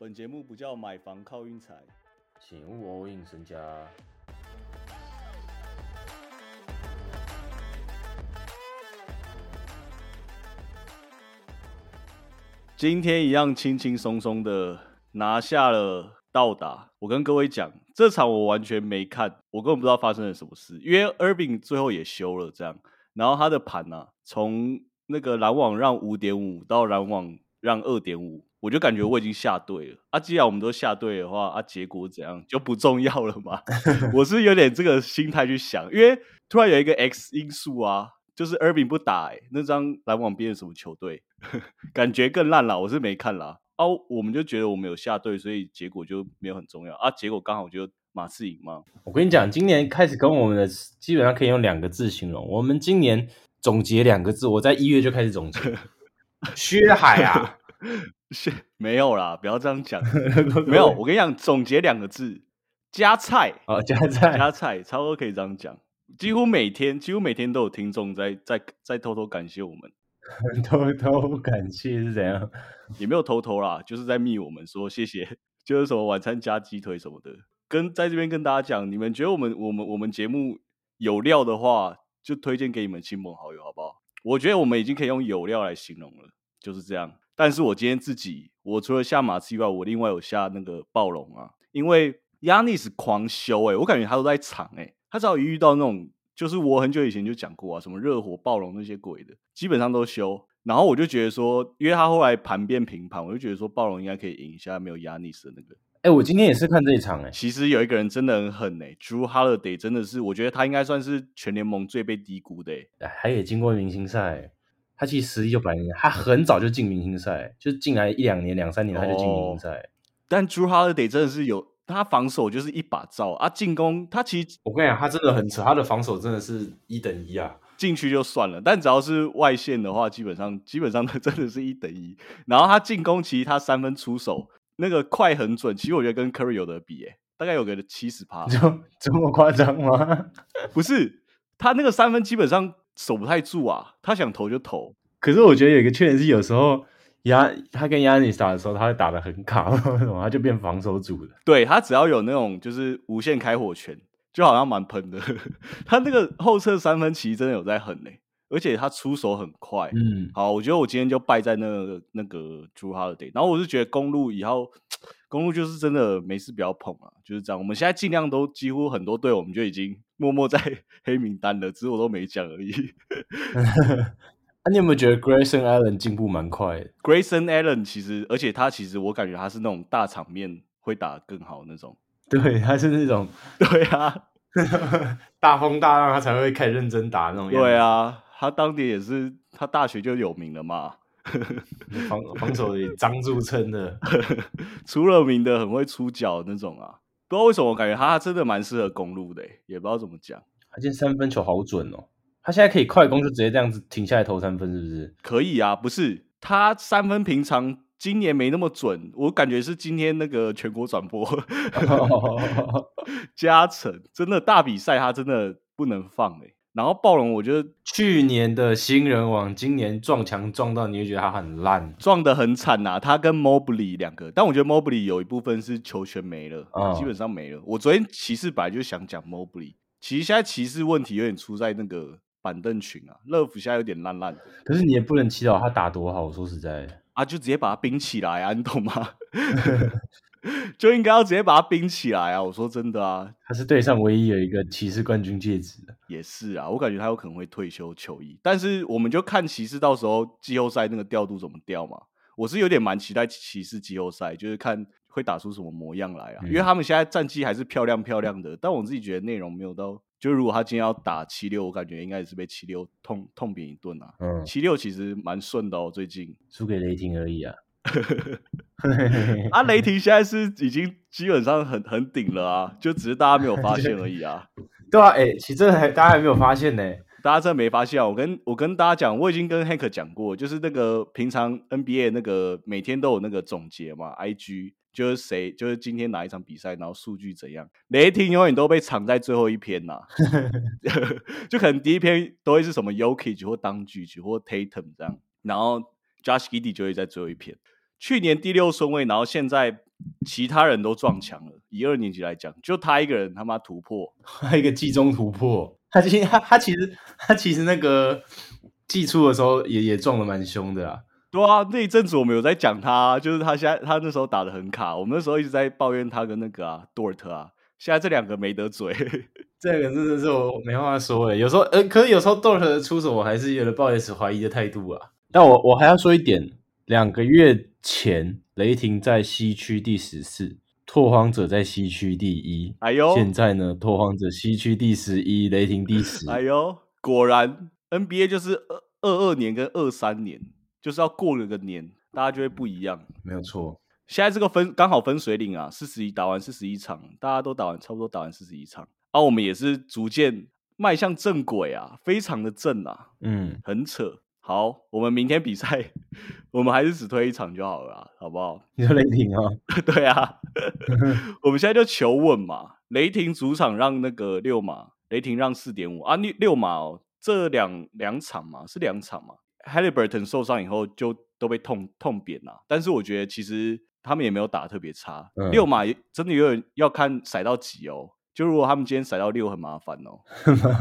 本节目不叫买房靠运财，请勿 all in 身家。今天一样轻轻松松的拿下了到达。我跟各位讲，这场我完全没看，我根本不知道发生了什么事，因为 Irving 最后也休了这样，然后他的盘呢、从那个篮网让五点五到篮网让二点五，我就感觉我已经下对了啊。既然我们都下对的话，啊，结果怎样就不重要了嘛。我 是有点这个心态去想，因为突然有一个 X 因素啊，就是 Irving 不打、欸，那张篮网变成什么球队，感觉更烂了。我是没看啦。啊，我们就觉得我们有下对，所以结果就没有很重要啊。结果刚好就马刺赢嘛。我跟你讲，今年开始跟我们的基本上可以用两个字形容。我们今年总结两个字，我在一月就开始总结，薛海啊，是 没有啦，不要这样讲。没有，我跟你讲，总结两个字，加菜，哦，加菜加菜，差不多可以这样讲。几乎每天，几乎每天都有听众在在在偷偷感谢我们，偷偷感谢是怎样？也没有偷偷啦，就是在密我们说谢谢，就是什么晚餐加鸡腿什么的。跟在这边跟大家讲，你们觉得我们我们我们节目有料的话，就推荐给你们亲朋好友，好不好？我觉得我们已经可以用有料来形容了，就是这样。但是我今天自己，我除了下马刺以外，我另外有下那个暴龙啊，因为 Yanis 狂修哎、我感觉他都在场哎、他只要一遇到那种，就是我很久以前就讲过啊，什么热火、暴龙那些鬼的，基本上都修。然后我就觉得说，因为他后来盘变平盘，我就觉得说暴龙应该可以赢一下没有 Yanis 的那个。哎、我今天也是看这一场、哎，其实有一个人真的很狠哎、d r e w Holiday 真的是，我觉得他应该算是全联盟最被低估的哎、他也经过明星赛，他其实实力就摆明了，他很早就进明星赛，就进来一两年、两三年他就进明星赛。但 Drew Holiday 真的是有他防守就是一把照啊，进攻他其实我跟你讲，他真的很扯，他的防守真的是一等一啊。进去就算了，但只要是外线的话，基本上基本上他真的是一等一。然后他进攻其实他三分出手那个快很准，其实我觉得跟 Curry 有得比诶、大概有个七十趴，就这么夸张吗？不是他那个三分基本上守不太住啊，他想投就投。可是我觉得有一个缺点是，有时候亚他跟亚尼斯打的时候，他会打的很卡，他就变防守组了？对他只要有那种就是无限开火权，就好像蛮喷的。他那个后撤三分其实真的有在狠呢、而且他出手很快。嗯，好，我觉得我今天就败在那个那个 Drew Holiday，然后我是觉得公路以后公路就是真的没事不要碰啊，就是这样。我们现在尽量都几乎很多队我们就已经 默默在 黑名单了，只是我都没讲而已。啊、你有没有觉得 Grayson Allen 进步蛮快的？Grayson Allen 其实，而且他其实我感觉他是那种大场面会打得更好那种。对，他是那种对啊，大风大浪，他才会开始认真打那种。对，啊，他当年也是他大学就有名了嘛，防防守也张著称的。出了名的很会出脚那种啊。不知道为什么，我感觉他真的蛮适合公路的欸，也不知道怎么讲。他今天三分球好准哦，他现在可以快攻就直接这样子停下来投三分，是不是？可以啊，不是他三分平常今年没那么准，我感觉是今天那个全国转播 加成，真的大比赛他真的不能放哎、然后暴龙我觉得去年的新人王，今年撞墙撞到你会觉得他很烂。撞得很惨呐、他跟 Mobley 两个，但我觉得 Mobley 有一部分是球权没了，哦基本上没了。我昨天骑士本来就想讲 Mobley，其实现在骑士问题有点出在那个板凳群啊，乐福现在有点烂烂的可是你也不能祈祷他打多好，我说实在的，啊，就直接把他冰起来啊，你懂吗？就应该要直接把他冰起来啊！我说真的啊，他是队上唯一有一个骑士冠军戒指的。也是啊，我感觉他有可能会退休球衣，但是我们就看骑士到时候季后赛那个调度怎么调嘛。我是有点蛮期待骑士季后赛，就是看会打出什么模样来啊，因为嗯他们现在战绩还是漂亮漂亮的，但我自己觉得内容没有到，就如果他今天要打七六，我感觉应该也是被七六痛痛扁一顿啊。嗯，七六其实蛮顺的哦，最近输给雷霆而已啊。啊，雷霆现在是已经基本上很很顶了啊，就只是大家没有发现而已啊。对啊，哎、其实这还大家还没有发现呢。大家真的没发现啊！我跟我跟大家讲，我已经跟 Hank 讲过，就是那个平常 NBA 那个每天都有那个总结嘛，IG 就是谁就是今天哪一场比赛，然后数据怎样。雷霆永远都被藏在最后一篇呐、就可能第一篇都会是什么 Yokich 或当局或 Tatum 这样，然后 Josh Giddey 就会在最后一篇。去年第六顺位，然后现在其他人都撞墙了。以二年级来讲，就他一个人他妈突破，还有一个季中突破，他其实他 他其实他其实那个季初的时候也也撞的蛮凶的啊。对啊，那一阵子我们有在讲他，就是他现在他那时候打的很卡，我们那时候一直在抱怨他跟那个啊 Dort 啊，现在这两个没得嘴，这个真的是我没话说哎。有时候呃，可是有时候 Dort 的出手，我还是有了抱持怀疑的态度啊。但我我还要说一点，两个月前雷霆在西区第十四，拓荒者在西区第一。哎呦，现在呢，拓荒者西区第十一，雷霆第十。哎呦，果然 NBA 就是二二二年跟二三年。就是要过了个年，大家就会不一样。没有错，现在这个分刚好分水岭啊，四十一打完四十一场，大家都打完差不多打完四十一场，啊我们也是逐渐迈向正轨啊，非常的正啊，嗯，很扯。好，我们明天比赛，我们还是只推一场就好了，好不好？你说雷霆啊？对啊，我们现在就求稳嘛。雷霆主场让那个六马，雷霆让四点五啊，六六马哦，这两两场嘛，是两场嘛。Halliburton 受伤以后就都被痛痛扁了，但是我觉得其实他们也没有打特别差。六马真的有点要看甩到几哦，就如果他们今天甩到六很麻烦哦。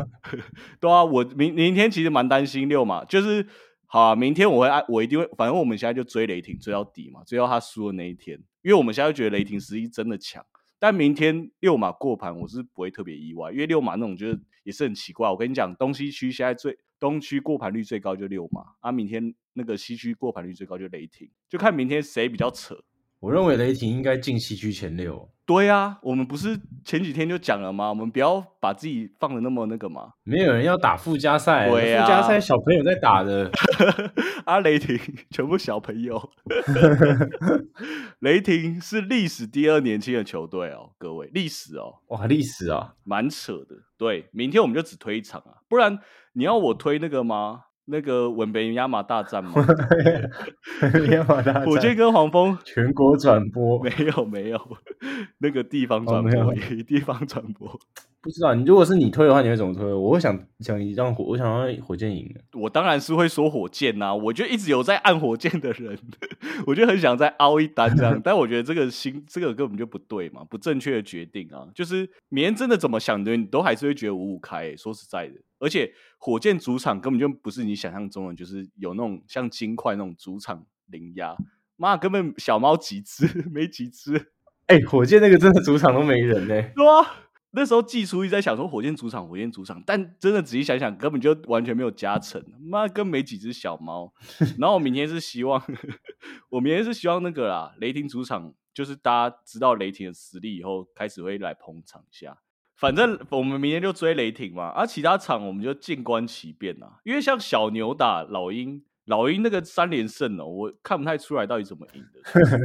对啊，我明明天其实蛮担心六嘛，就是好，明天我会按我一定会，反正我们现在就追雷霆追到底嘛，追到他输的那一天，因为我们现在觉得雷霆实力真的强。但明天六马过盘，我是不会特别意外，因为六马那种就是也是很奇怪。我跟你讲，东西区现在最东区过盘率最高就六马，啊，明天那个西区过盘率最高就雷霆，就看明天谁比较扯。我认为雷霆应该进西区前六。对呀，我们不是前几天就讲了吗？我们不要把自己放的那么那个嘛。没有人要打附加赛，附加赛小朋友在打的。啊，雷霆全部小朋友。雷霆是历史第二年轻的球队哦，各位，历史哦，哇，历史啊，蛮扯的。对，明天我们就只推一场啊，不然你要我推那个吗？那个文北亚马大战吗？亚马大战，火箭跟黄蜂全国转播没有没有，那个地方转播，地方转播。不知道你如果是你推的话，你会怎么推？我会想想让火，我想让火箭赢的。我当然是会说火箭呐，我就一直有在按火箭的人，我就很想再凹一单这样。但我觉得这个心，这个根本就不对嘛，不正确的决定啊。就是明天真的怎么想的，你都还是会觉得五五开。说实在的，而且火箭主场根本就不是你想象中的，就是有那种像金块那种主场零压，妈根本小猫几只 没几只。哎，火箭那个真的主场都没人呢，是啊。那时候季初一直在想说火箭主场，火箭主场，但真的仔细想想，根本就完全没有加成，妈跟没几只小猫。然后我明天是希望，我明天是希望那个啦，雷霆主场，就是大家知道雷霆的实力以后，开始会来捧场一下。反正我们明天就追雷霆嘛，而其他场我们就静观其变啊。因为像小牛打老鹰。老鹰那个三连胜哦，我看不太出来到底怎么赢的。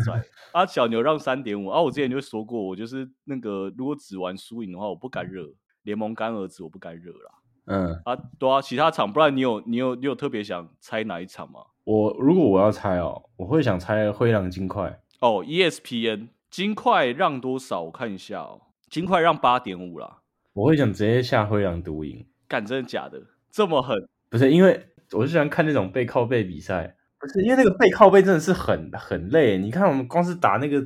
啊，小牛让三点五，啊，我之前就说过，我就是那个如果只玩输赢的话，我不敢惹联盟干儿子，我不敢惹啦。嗯，啊，对啊，其他场，不然你有你有你有特别想猜哪一场吗？我如果我要猜哦，我会想猜灰狼金块。哦，ESPN 金块让多少？我看一下哦，金块让八点五啦。我会想直接下灰狼独赢。敢真的假的？这么狠？不是因为。我就喜欢看那种背靠背比赛，不是因为那个背靠背真的是很很累。你看我们光是打那个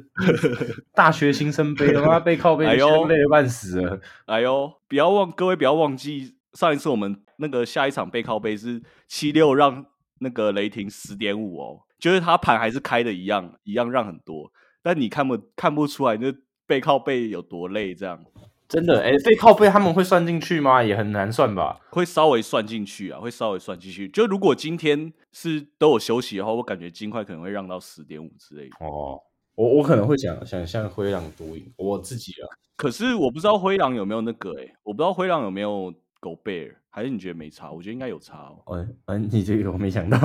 大学新生杯，他妈背靠背，哎呦，累得半死了。哎呦，不要忘，各位不要忘记，上一次我们那个下一场背靠背是七六让那个雷霆十点五哦，就是他盘还是开的一样，一样让很多，但你看不看不出来那背靠背有多累这样。真的哎，背靠背他们会算进去吗？也很难算吧？会稍微算进去啊，会稍微算进去。就如果今天是都有休息的话，我感觉金块可能会让到十点五之类的。哦，我我可能会想想象灰狼独赢，我自己啊。可是我不知道灰狼有没有那个哎，我不知道灰狼有没有狗贝尔，还是你觉得没差？我觉得应该有差哦。嗯嗯，你这个我没想到，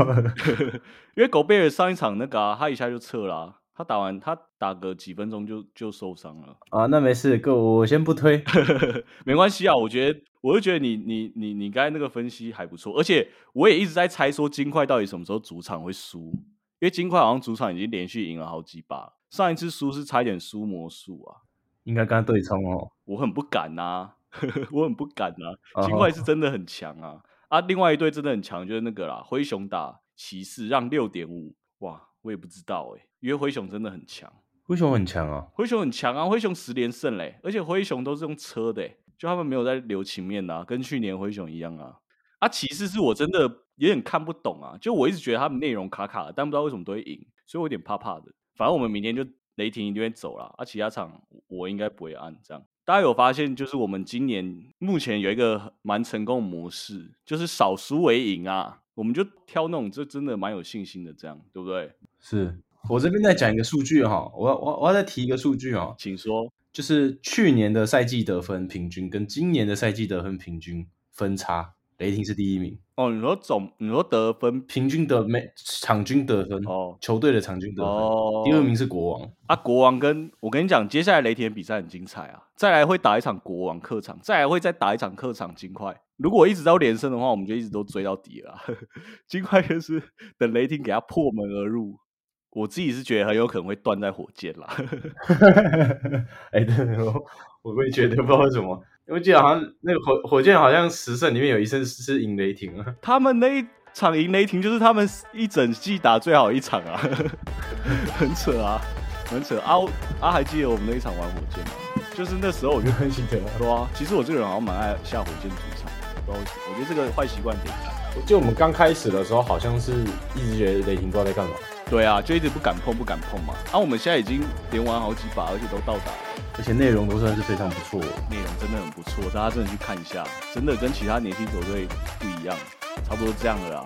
因为狗贝尔上一场那个他一下就撤了。他打完，他打个几分钟就就受伤了啊！那没事，哥，我先不推，没关系啊。我觉得，我就觉得你你你你刚才那个分析还不错，而且我也一直在猜说金块到底什么时候主场会输，因为金块好像主场已经连续赢了好几把，上一次输是差一点输魔术啊，应该跟他对冲哦。我很不敢呐，我很不敢呐。金块是真的很强啊啊！另外一队真的很强，就是那个啦，灰熊打骑士让六点五，哇！我也不知道哎，因为灰熊真的很强，灰熊很强啊，灰熊很强啊，灰熊十连胜嘞，而且灰熊都是用车的，就他们没有在留情面的，跟去年灰熊一样啊。啊，骑士是我真的有点看不懂啊，就我一直觉得他们内容卡卡的，但不知道为什么都会赢，所以我有点怕怕的。反正我们明天就雷霆一定会走了，啊，其他场我应该不会按这样。大家有发现，就是我们今年目前有一个蛮成功的模式，就是少输为赢啊，我们就挑那种这真的蛮有信心的，这样对不对？是我这边再讲一个数据哈，我我我要再提一个数据哦，请说，就是去年的赛季得分平均跟今年的赛季得分平均分差。雷霆是第一名哦。你说总，你说得分平均得每场均得分哦，球队的场均得分。哦，第二名是国王啊。国王跟我跟你讲，接下来雷霆的比赛很精彩啊。再来会打一场国王客场，再来会再打一场客场金块。如果一直都连胜的话，我们就一直都追到底了。金块就是等雷霆给他破门而入。我自己是觉得很有可能会断在火箭啦。哎，对，我我会觉得不知道为什么。我记得好像那个火火箭好像十胜里面有一胜是赢雷霆啊。他们那一场赢雷霆就是他们一整季打最好一场啊，很扯啊，很扯啊！啊，还记得我们那一场玩火箭吗？就是那时候我就很 记得，对啊。其实我这个人好像蛮爱下火箭主场，不知道为什么。我觉得这个坏习惯得改。我记得我们刚开始的时候好像是一直觉得雷霆不知道在干嘛。对啊，就一直不敢碰，不敢碰嘛。啊，我们现在已经连玩好几把，而且都到达。而且内容都算是非常不错，内容真的很不错，大家真的去看一下，真的跟其他年轻球队不一样，差不多这样的啦。